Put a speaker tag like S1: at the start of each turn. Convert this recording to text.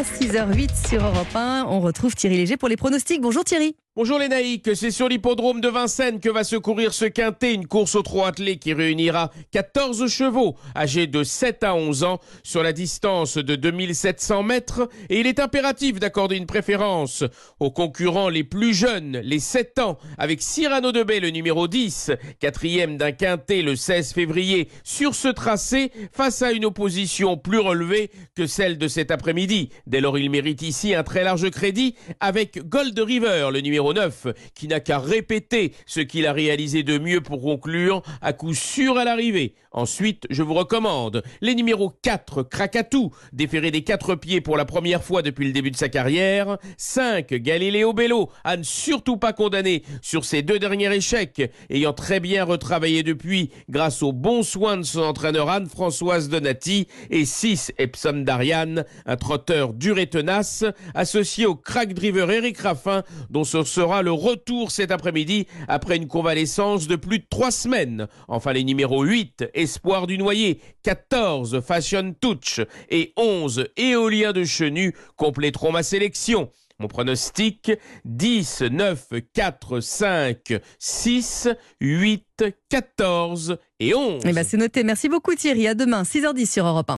S1: À 6h08 sur Europe 1, on retrouve Thierry Léger pour les pronostics. Bonjour Thierry.
S2: Bonjour les naïcs, c'est sur l'hippodrome de Vincennes que va se courir ce quintet, une course au trot attelé qui réunira 14 chevaux âgés de 7 à 11 ans sur la distance de 2700 mètres et il est impératif d'accorder une préférence aux concurrents les plus jeunes, les 7 ans, avec Cyrano de Bay, le numéro 10, quatrième d'un quintet le 16 février sur ce tracé face à une opposition plus relevée que celle de cet après-midi. Dès lors, il mérite ici un très large crédit avec Gold River, le numéro 9, qui n'a qu'à répéter ce qu'il a réalisé de mieux pour conclure à coup sûr à l'arrivée. Ensuite, je vous recommande les numéros 4, Krakatou, déféré des quatre pieds pour la première fois depuis le début de sa carrière, 5, Galiléo Bello, à ne surtout pas condamner sur ses deux derniers échecs, ayant très bien retravaillé depuis grâce aux bons soins de son entraîneur Anne-Françoise Donati, et 6, Epsom Darian, un trotteur dur et tenace, associé au crack driver Eric Raffin, dont ce sera le retour cet après-midi après une convalescence de plus de trois semaines. Enfin, les numéros 8, Espoir du Noyer, 14, Fashion Touch et 11, Éolien de Chenu compléteront ma sélection. Mon pronostic 10, 9, 4, 5, 6, 8, 14 et 11.
S1: Eh ben, c'est noté. Merci beaucoup Thierry. À demain, 6h10 sur Europe 1.